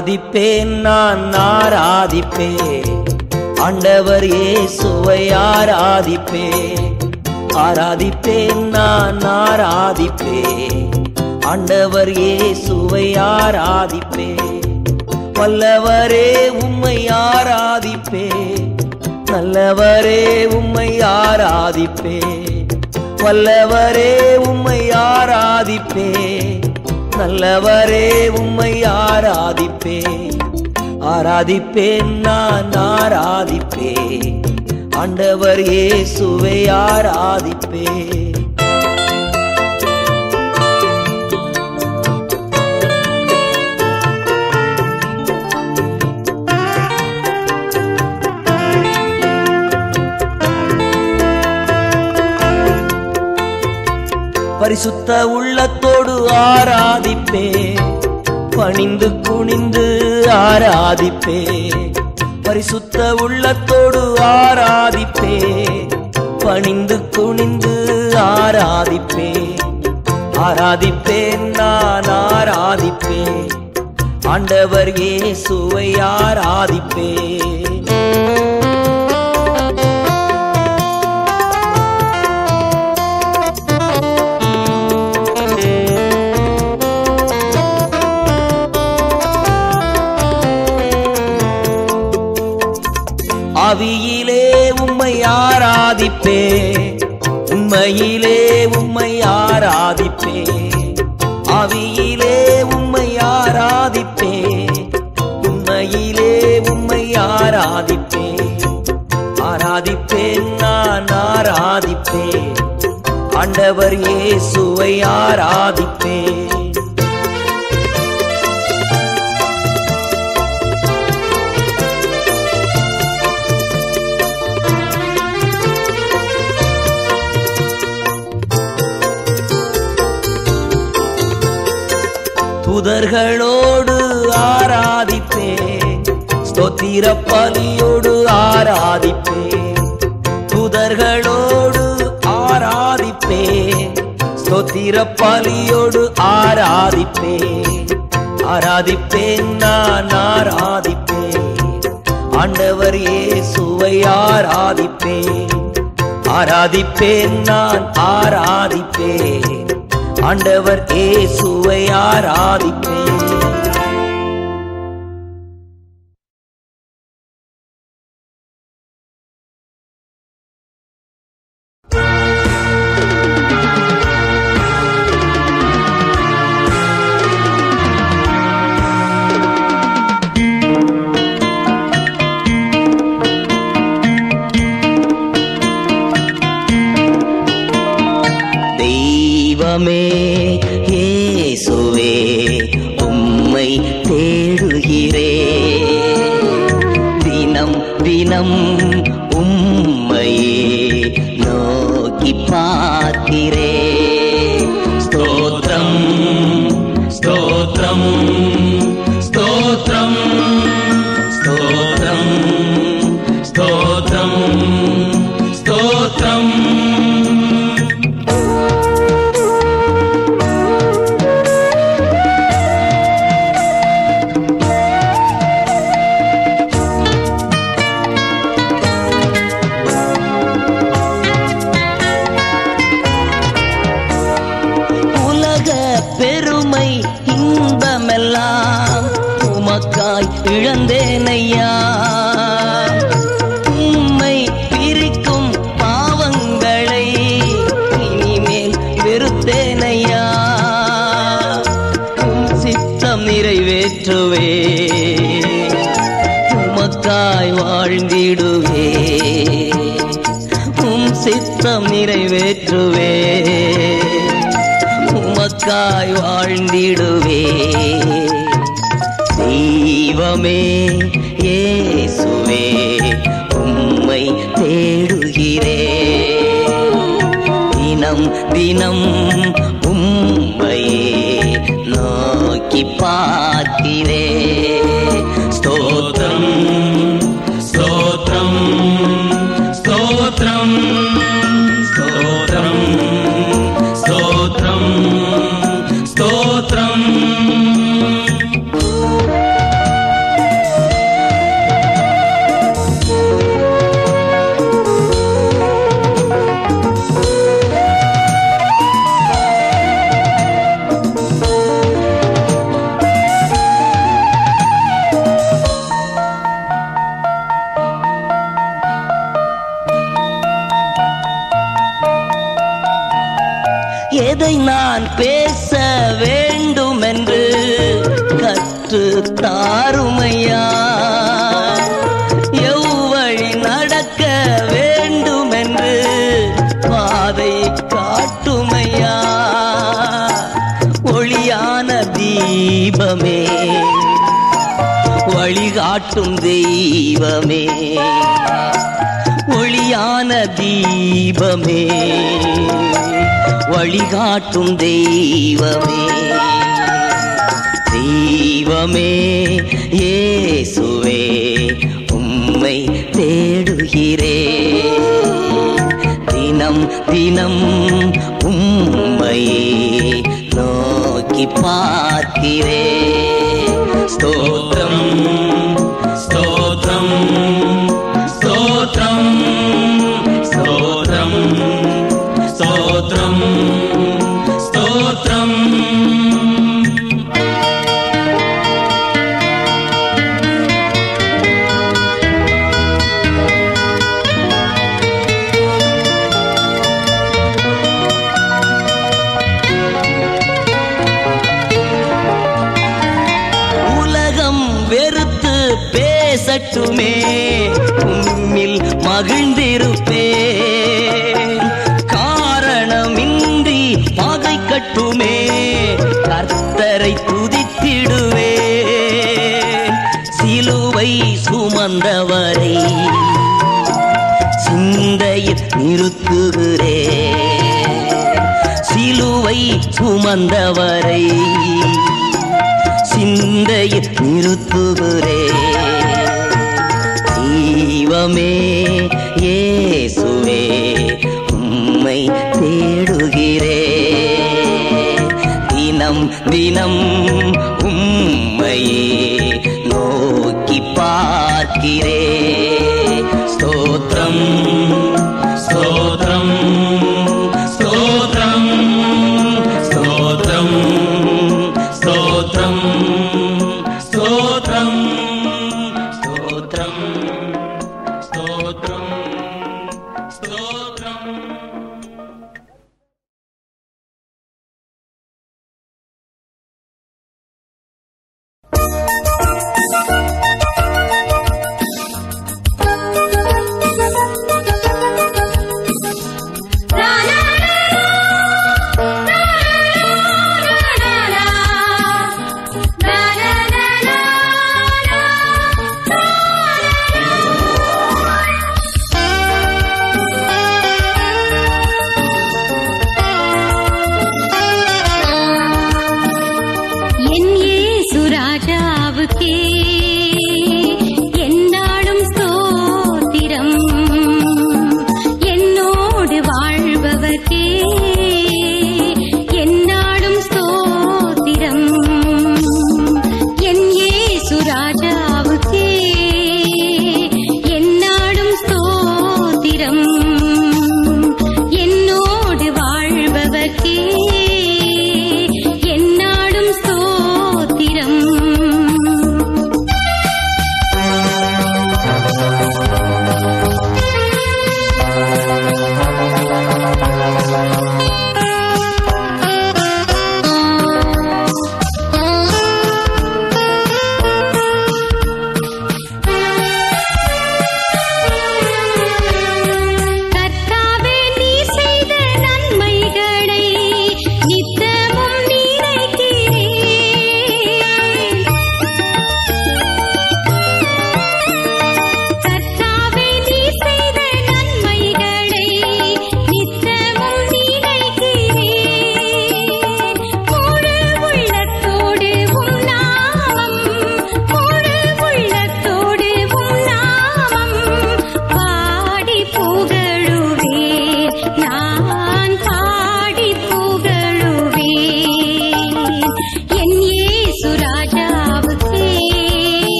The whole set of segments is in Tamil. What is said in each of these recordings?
ஆராதிப்பேன் நான் ஆராதிப்பேன். ஆண்டவர் இயேசுவை ஆராதிப்பேன். ஆராதிப்பேன் நான் ஆராதிப்பேன். ஆண்டவர் இயேசுவை ஆராதிப்பேன். வல்லவரே உம்மை ஆராதிப்பேன். நல்லவரே உம்மை ஆராதிப்பேன். வல்லவரே உம்மை ஆராதிப்பேன். நல்லவரே உம்மை ஆராதிப்பேன். ஆராதிப்பேன் நான் ஆராதிப்பேன். ஆண்டவர் இயேசுவை ஆராதிப்பேன். பரிசுத்த உள்ள ஆராதிப்பே. பணிந்து குனிந்து ஆராதிப்பே. பரிசுத்த உள்ளத்தோடு ஆராதிப்பே. பணிந்து குனிந்து ஆராதிப்பே. ஆராதிப்பேன் நான் ஆராதிப்பேன் ஆண்டவர் இயேசுவை ஆராதிப்பேன் ஆவியிலே உம்மை ஆராதிப்பே. உண்மையிலே உம்மை ஆராதிப்பே. ஆவியிலே உம்மை ஆராதிப்பே. உண்மையிலே உம்மை ஆராதிப்பே. ஆராதிப்பேன் நான் ஆராதிப்பேன். ஆண்டவர் இயேசுவை ஆராதிப்பேன். துதர்களோடு ஆராதிப்பே. ஸ்தோத்திர பலியோடு ஆராதிப்பே. புதர்களோடு ஆராதிப்பே. ஸ்தோத்திர பலியோடு ஆராதிப்பே. ஆராதிப்பேன் நான் ஆராதிப்பே. ஆண்டவர் இயேசுவை ஆராதிப்பேன் ஆராதிப்பேன் நான் ஆராதிப்பேன் ஆண்டவர் இயேசுவை ஆராதிப்பேன். தெய்வமே இயேசுவே உம்மை தேடுகிறே. தினம் தினம் உம்மையே நோக்கி பார்க்கிறே தெய்வமே ஏசுவே உம்மை தேடுகிறே. தினம் தினம் உம்மையே நோக்கி பா தெய்வமே வழிகாட்டும் தெய்வமே. தெய்வமே ஏசுவே உம்மை தேடுகிறே. தினம் தினம் உம்மையே நோக்கி பார்க்கிறே. பேசட்டுமே உம்மில் மகிழ்ந்திருப்பே காரணமின்றி பாகை கட்டுமே கர்த்தரை துதித்திடுவே சிலுவை சுமந்தவரை சிந்தையில் நிறுத்துகிறே சிலுவை சுமந்தவரை சிந்தையில் நிறுத்துகிறேன். தெய்வமே ஏசுவே உம்மை தேடுகிறே. தினம் தினம் உம்மையே நோக்கி பார்க்கிறே. ஸ்தோத்திரம் ஸ்தோத்திரம்.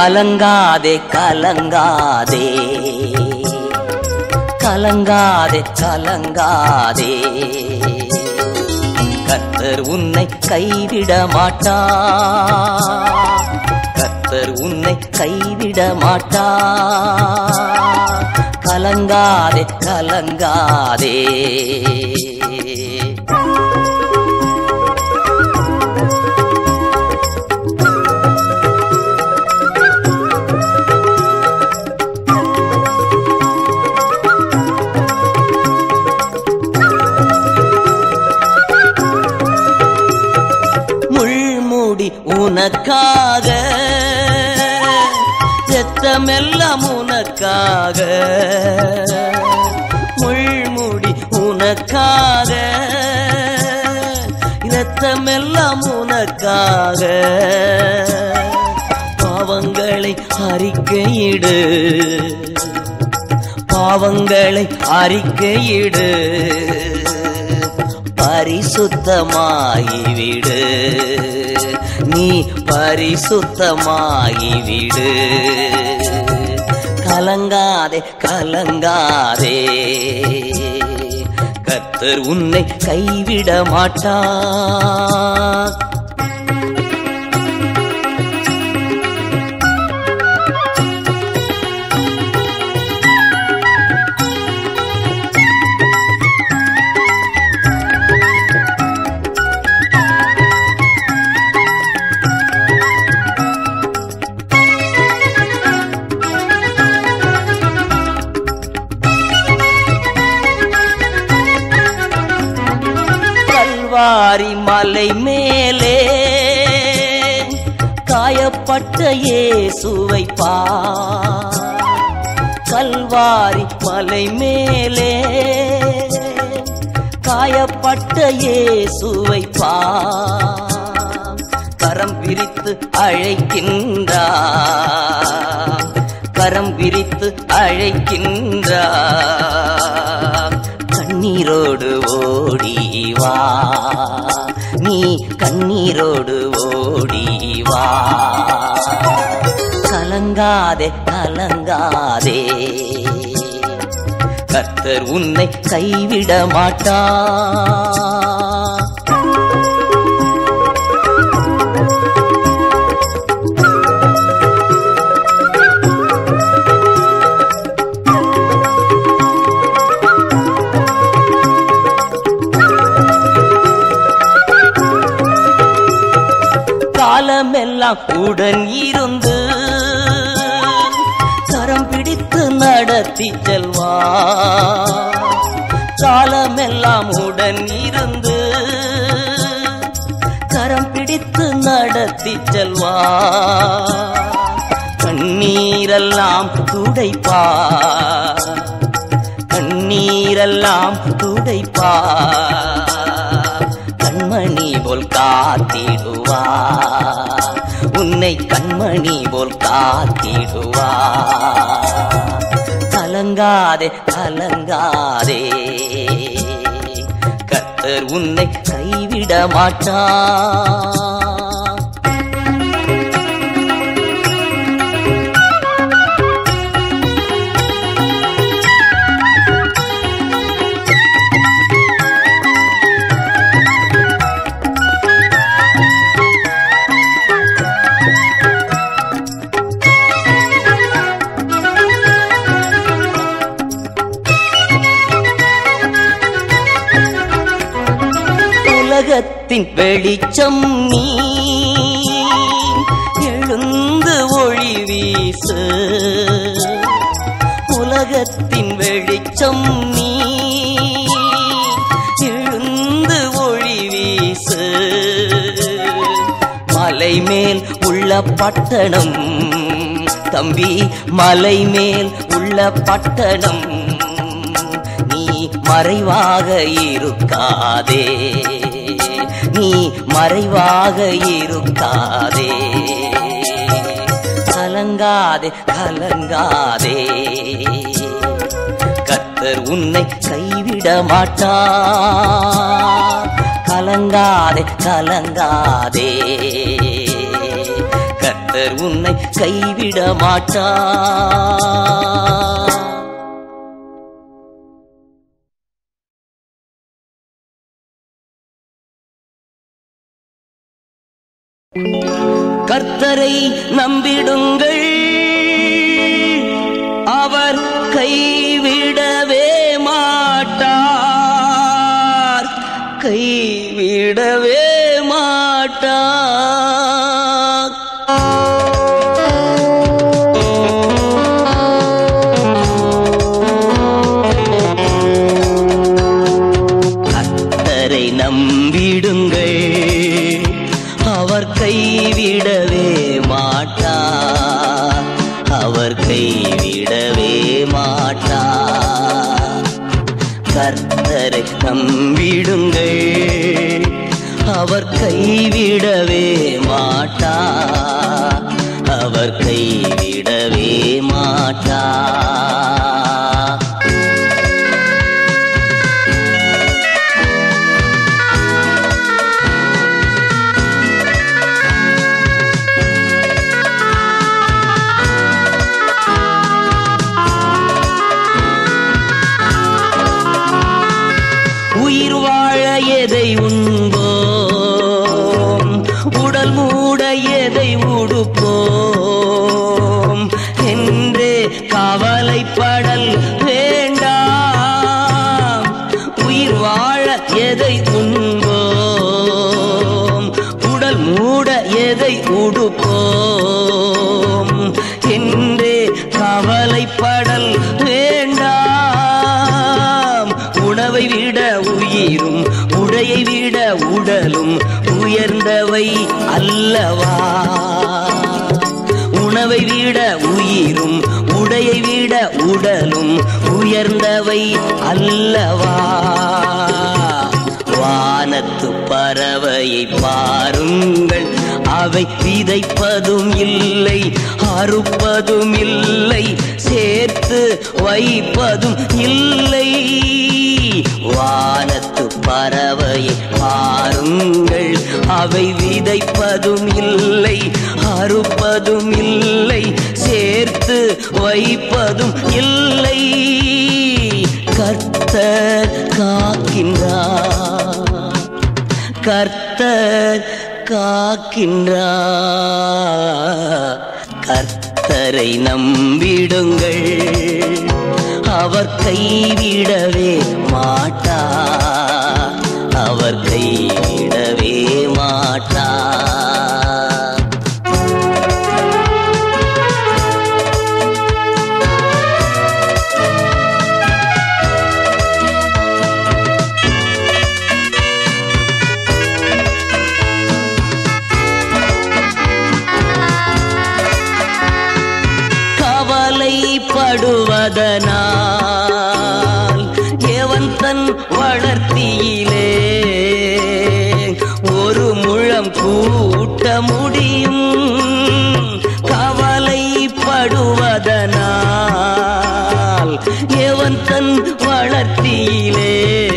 கலங்காதே கலங்காதே. கலங்காதே கலங்காதே. கத்தர் உன்னை கைவிட மாட்டா. கத்தர் உன்னை கைவிட மாட்டா. கலங்காதே கலங்காதே. ரத்தமெல்லாம் உனக்காக. முள்முடி உனக்காக. இரத்தமெல்லாம் உனக்காக. பாவங்களை அறிக்கையிடு. பாவங்களை அறிக்கையிடு. பரிசுத்தமாகிவிடு. நீ பரிசுத்தமாகிவிடு. கலங்காதே கலங்காதே. கத்தர் உன்னை கைவிட மாட்டார். மலை மேலே காயப்பட்ட இயேசுவை பா கரம் விரித்து அழைக்கின்றார் கரம் விரித்து அழைக்கின்றார் கண்ணீரோடு ஓடிவா நீ கண்ணீரோடு ஓடிவா கலங்காதே கலங்காதே. கர்த்தர் உன்னை கைவிட மாட்டா காலமெல்லாம் உடன் இருந்து நடத்தி செல்வா காலமெல்லாம் உடன் இருந்து கரம் பிடித்து நடத்தி செல்வா கண்ணீரெல்லாம் துடைப்பா கண்ணீரெல்லாம் துடைப்பா கண்மணி போல் காத்திடுவா உன்னை கண்மணி போல் காத்திடுவா கலங்காதே கலங்காதே கத்தர் உன்னை கைவிட மாட்டா உலகத்தின் வெளிச்சம் நீ. எழுந்து ஒளி வீசு. உலகத்தின் வெளிச்சம் நீ. எழுந்து ஒளி வீசு. மலை மேல் உள்ள பட்டணம். தம்பி மலை மேல் உள்ள பட்டணம். நீ மறைவாக இருக்காதே. நீ மறைவாக இருக்காதே. கலங்காதே கலங்காதே. கத்தர் உன்னை கைவிட மாட்டார் கலங்காதே கலங்காதே. கத்தர் உன்னை கைவிட மாட்டார் கர்த்தரை நம்பிடுங்கள். எதை உடுப்போம். என்றே கவலைப்படல் வேண்டாம். உணவை விட உயிரும் உடையை விட உடலும் உயர்ந்தவை அல்லவா? உணவை விட உயிரும் உடையை விட உடலும் உயர்ந்தவை அல்லவா? வானத்து பறவையை பாருங்கள். அவை விதைப்பதும் இல்லை அறுப்பதும் இல்லை சேர்த்து வைப்பதும் இல்லை. வானத்து பறவையை பாருங்கள் அவை விதைப்பதும் இல்லை அறுப்பதும் இல்லை சேர்த்து வைப்பதும் இல்லை. கர்த்தர் காக்கின்றார் கர்த்தர் காக்கின்றார் கர்த்தரை நம்பிடுங்கள். அவர் கைவிடவே மாட்டா. அவர் கைவிடவே மாட்டா. வளர்த்தியிலே ஒரு முழம் கூட்ட முடியும். கவலைப்படுவதனால் எவன் தன் வளர்த்தியிலே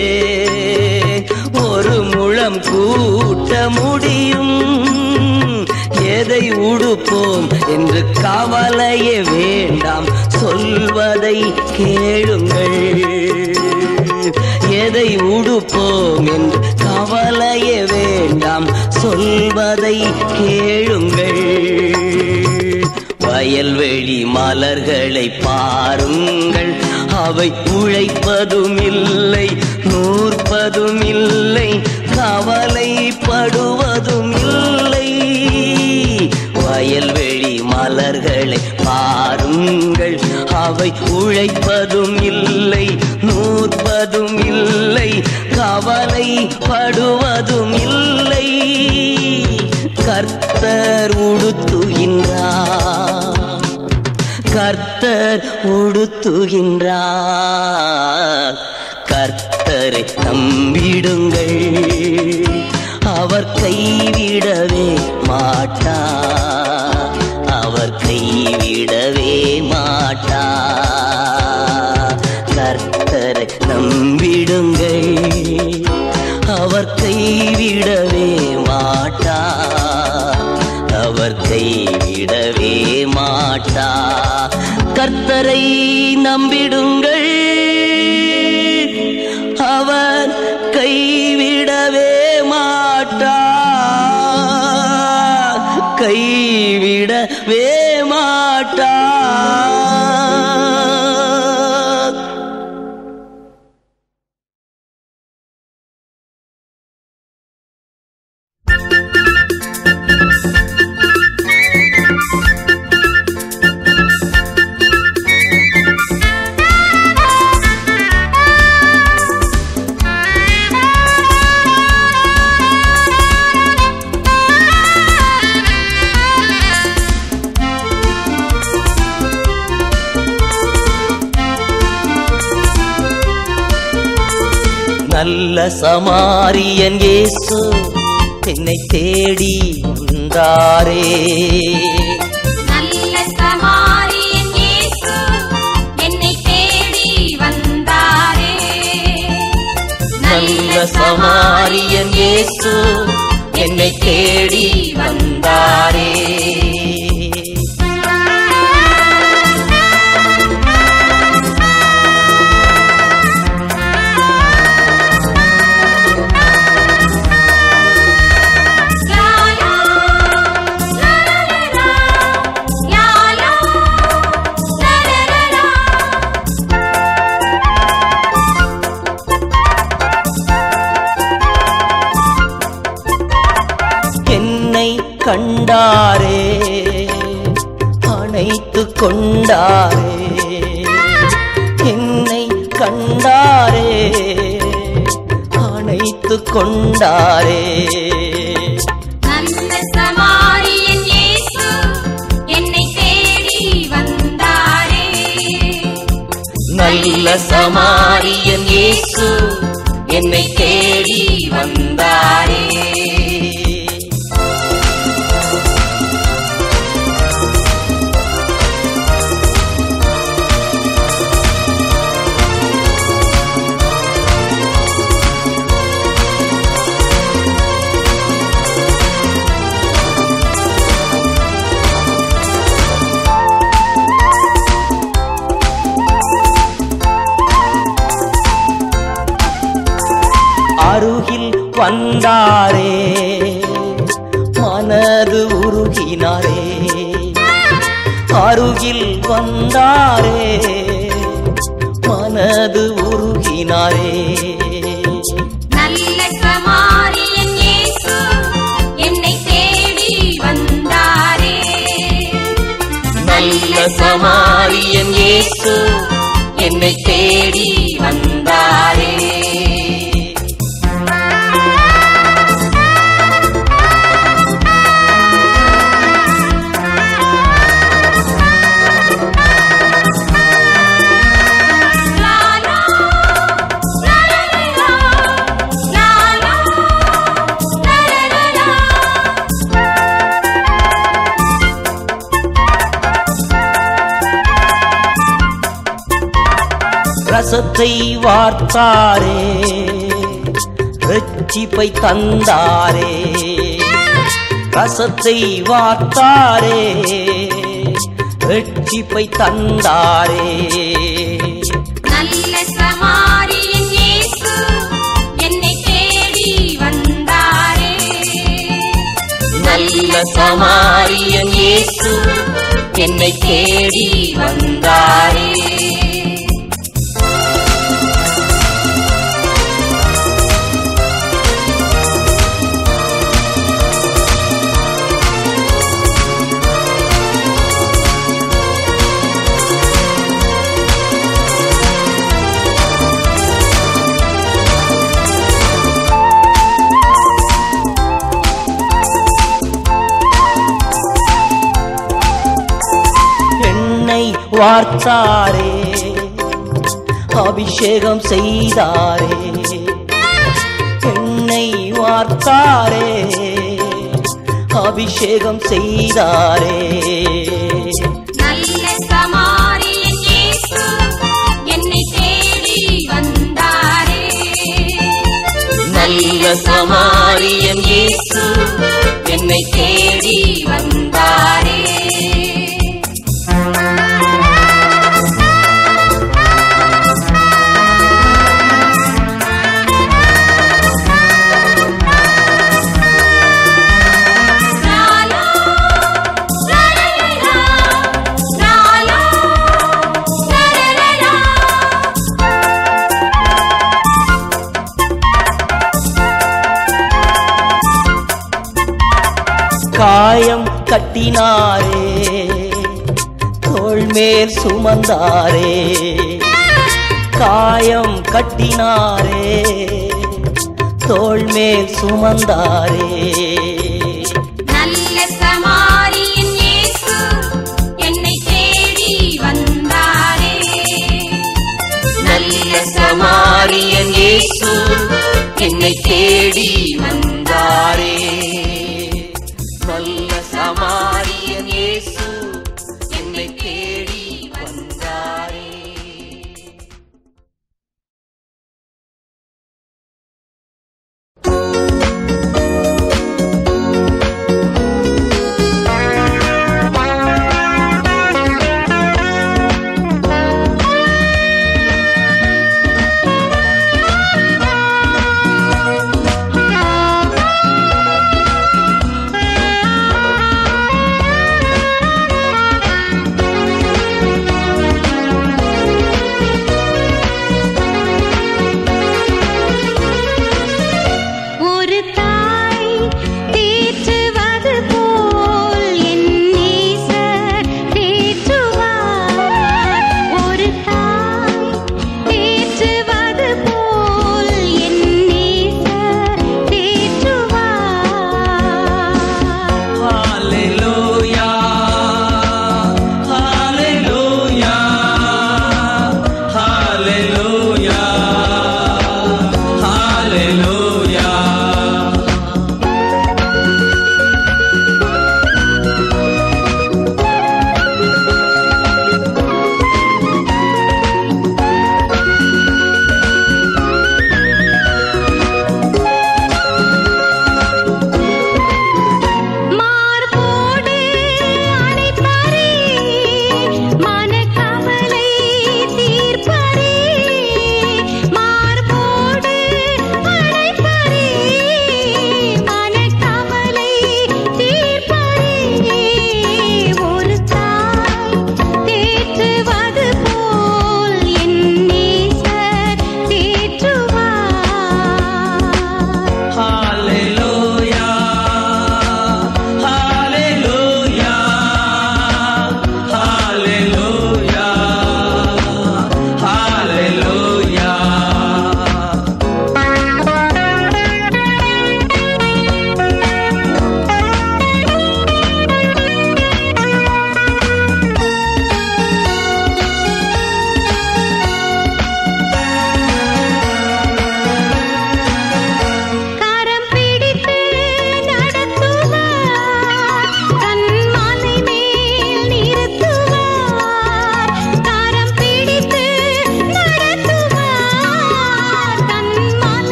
ஒரு முழம் கூட்ட முடியும். எதை உடுப்போம் என்று கவலையே வேண்டாம். சொல்வதை கேளுங்கள். எதை உடுப்போம் என்று கவலையே வேண்டாம். சொல்வதை கேளுங்கள். வயல்வெளி மலர்களை பாருங்கள். அவை உழைப்பதும் இல்லை நூற்பதும் இல்லை கவலைப்படுவதும் இல்லை வயல்வெளி மலர்களை பாருங்கள். அவை உழைப்பதும் இல்லை நூற்பதும் இல்லை கவலைப்படுவதும் இல்லை. கர்த்தர் உடுத்துகின்றார். கர்த்தர் உடுத்துகின்றார். கர்த்தரை நம்பிடுங்கள் அவர் கைவிடவே மாட்டார். வார்த்தை விடவே மாட்டா. கர்த்தரை நம்பிடுங்கள். அவர் கைவிடவே மாட்டா. அவர் கைவிடவே மாட்டா. கர்த்தரை நம்பிடுங்கள். வே கண்டாரே அணைத்து கொண்டாரே. நல்ல சமாரியன் இயேசு என்னை தேடி வந்தாரே. வந்தாரே மனது உருகினாரே அருகில் வந்தாரே மனது உருகினாரே. நல்ல சமாரியன் இயேசு என்னை தேடி ரசத்தை வார்த்தாரே ரட்சிப்பை தந்தாரே. ரசத்தை வார்த்தாரே ரட்சிப்பை தந்தாரே. நல்ல சமாரியன் இயேசு என்னை தேடி வந்தாரே. நல்ல சமாரியன் இயேசு என்னை தேடி வந்தாரே. பார்த்தாரே. அபிஷேகம் செய்தாரே. பெண்ணை வார்த்தாரே. அபிஷேகம் செய்தாரே. நல்ல சமாரியன் இயேசு என்னை தேடி வந்தாரே. காயம் கட்டினாரே தோள்மேல் சுமந்தாரே. காயம் கட்டினாரே தோள்மேல் சுமந்தாரே. சமாரியன் இயேசு என்னை தேடி வந்த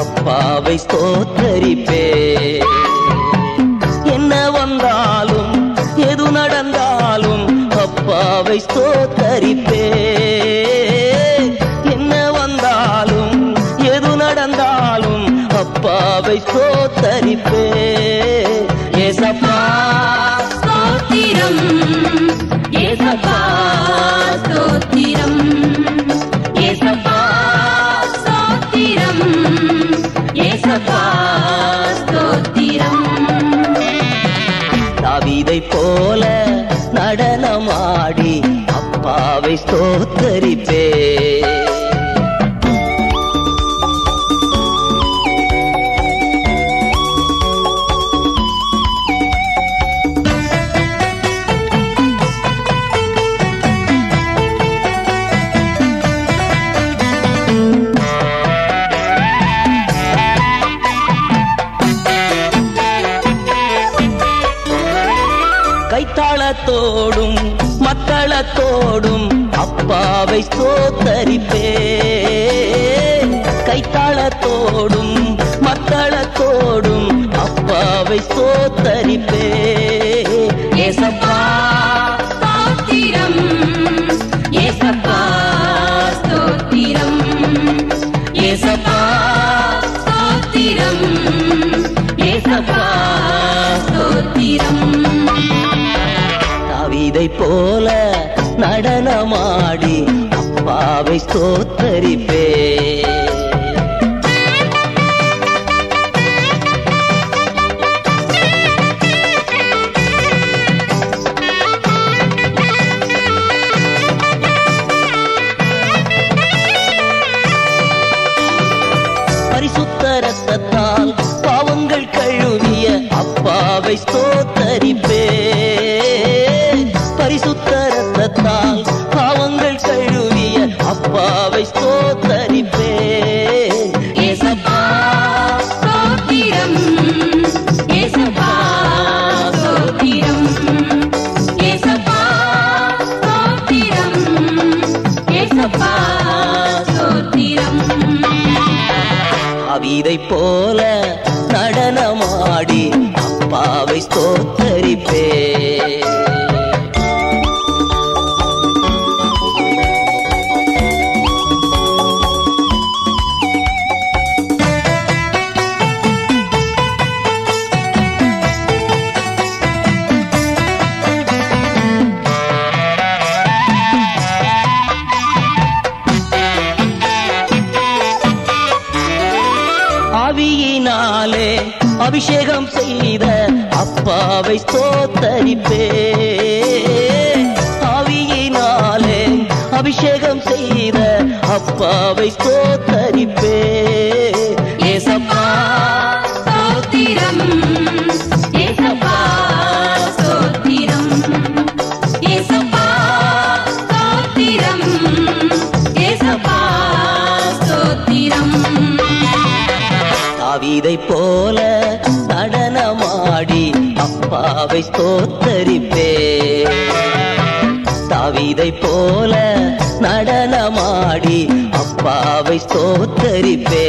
அப்பாவை ஸ்தோத்தரிப்பே. என்ன வந்தாலும் எது நடந்தாலும் அப்பாவை ஸ்தோத்தரிப்பே. என்ன வந்தாலும் எது நடந்தாலும் அப்பாவை ஸ்தோத்த அப்பாவை ஸ்தோத்தரிப்பே. அப்பாவை சோத்தரிப்பே கைத்தாளத்தோடும் மத்தளத்தோடும் அப்பாவை ஸ்தோத்தரிப்பே ஏசப்பா ஸ்தோத்திரம். ஏசப்பா ஸ்தோத்திரம். ஏசப்பா ஸ்தோத்திரம். ஏசப்பா ஸ்தோத்திரம். போல நடனமாடி அப்பாவை ஸ்தோத்தரிப்பே கர்த்தாவை ஸ்தோத்தரிப்பே. தாவிதை போல நடனமாடி அப்பாவை ஸ்தோத்தரிப்பே.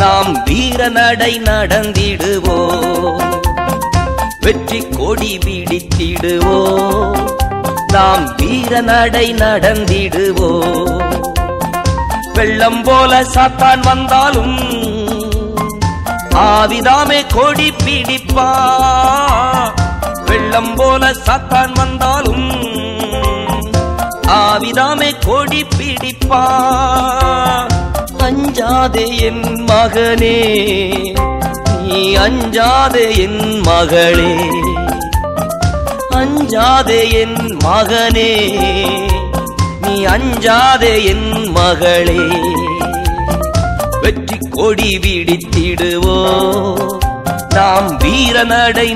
நாம் வீர நடை நடந்திடுவோ வெற்றி கொடி பிடித்திடுவோ நாம் வீர நடை நடந்திடுவோ வெள்ளம் போல சாத்தான் வந்தாலும் ஆவிதாமே கொடி பிடிப்பா. வெள்ளம் போல சாத்தான் வந்தாலும் ஆவிதாமே கொடி பிடிப்பா. அஞ்சாதே என் மகனே நீ அஞ்சாதே என் மகளே. அஞ்சாதே என் மகனே நீ அஞ்சாதே என் மகளே. வெற்றி கொடி விடித்திடுவோ நாம் வீர நடை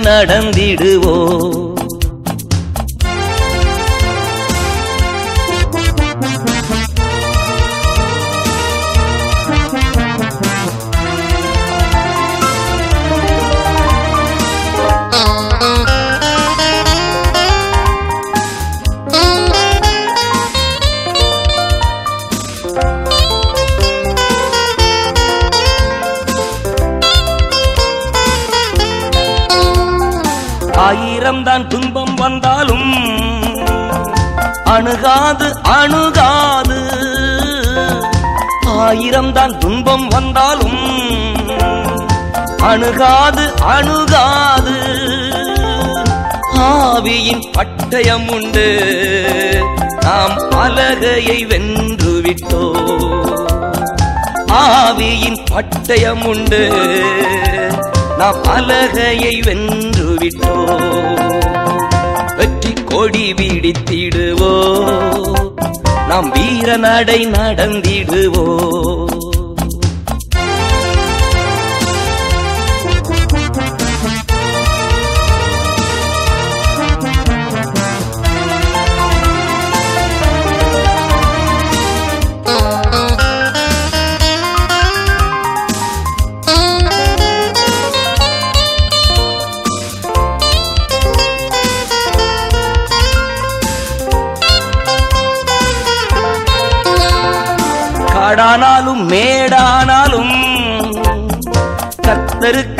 வந்தாலும் அணுகாது அணுகாது. ஆயிரம் தான் துன்பம் வந்தாலும் அணுகாது அணுகாது. ஆவியின் பட்டயம் உண்டு. நாம் அலகையை வென்று விட்டோ ஆவியின் பட்டயம் உண்டு. நாம் அலகையை வென்று விட்டோ கொடி விடித்திடுவோ நாம் வீர நடை நடந்திடுவோ.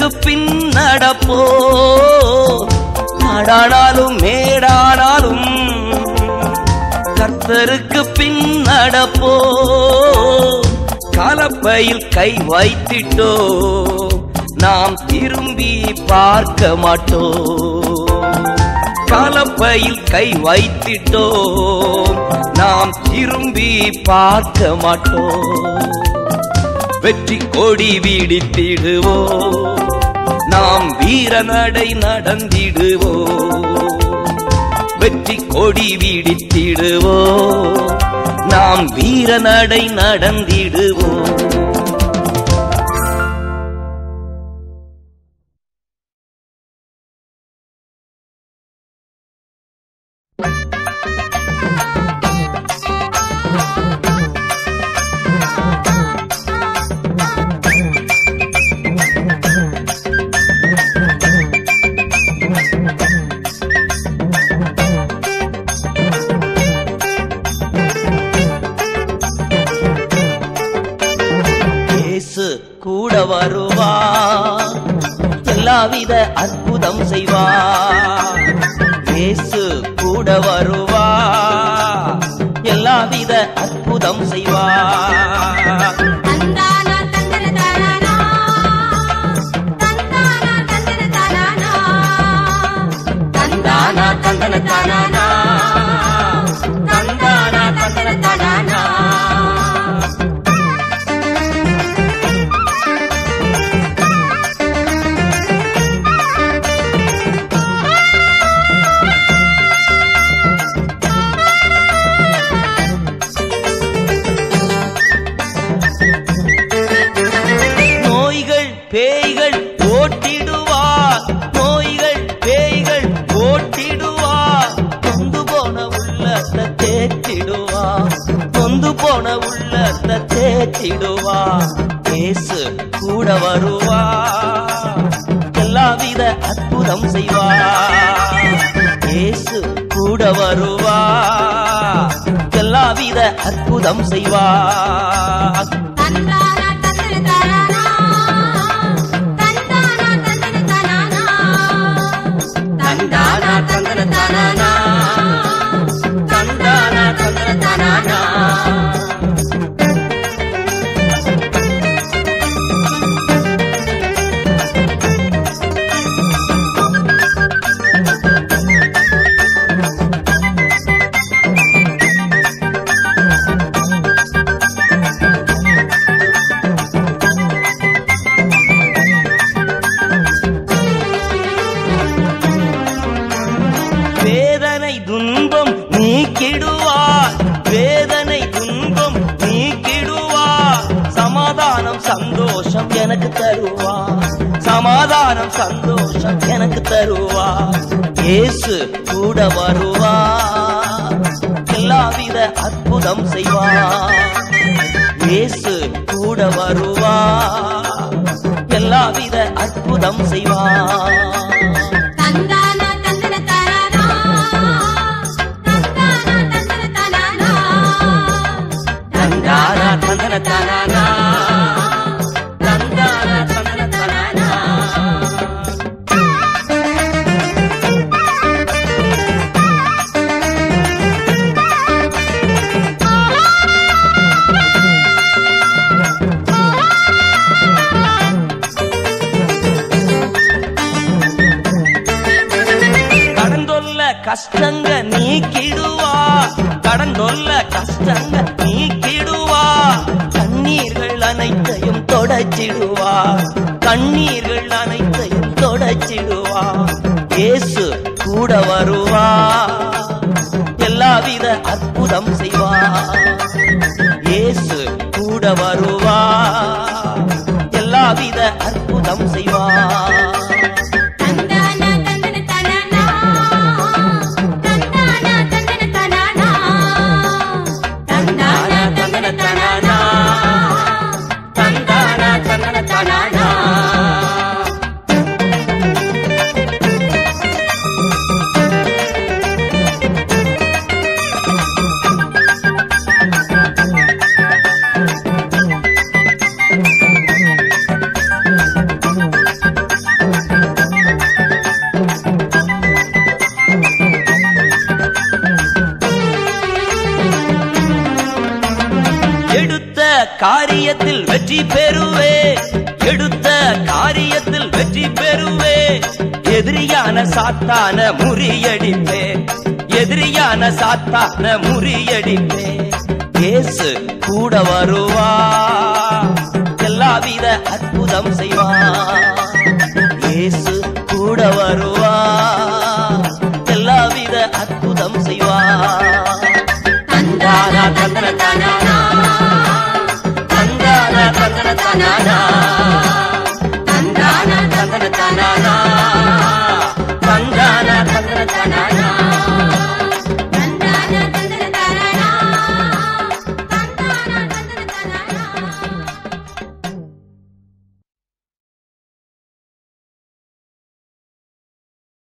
பின் நடப்போ காடானாலும் மேடானாலும் கர்த்தருக்கு பின் நடப்போ கலப்பையில் கை வைத்திட்டோ? நாம் திரும்பி பார்க்க மாட்டோ? கலப்பையில் கை வைத்திட்டோ? நாம் திரும்பி பார்க்க மாட்டோ? வெற்றி கொடி வீடித்திடுவோம் நாம் வீர நடை நடந்திடுவோம். வெற்றி கொடி விடித்திடுவோம். நாம் வீர நடை நடந்திடுவோம். எல்லாவித அற்புதம் செய்வார். அற்புதம் செய்வார். எல்லாவித அற்புதம் செய்வார். இயேசு கூட வருவார். எல்லாவித அற்புதம் செய்வார். காரியத்தில் வெற்றி பெறுவே. எடுத்த காரியத்தில் வெற்றி பெறுவே. எதிரியான சாத்தான முறியடிப்பே. எதிரியான சாத்தான முறியடிப்பே. இயேசு கூட வருவா. எல்லாவித அற்புதம் செய்வா. இயேசு கூட வருவா. na na na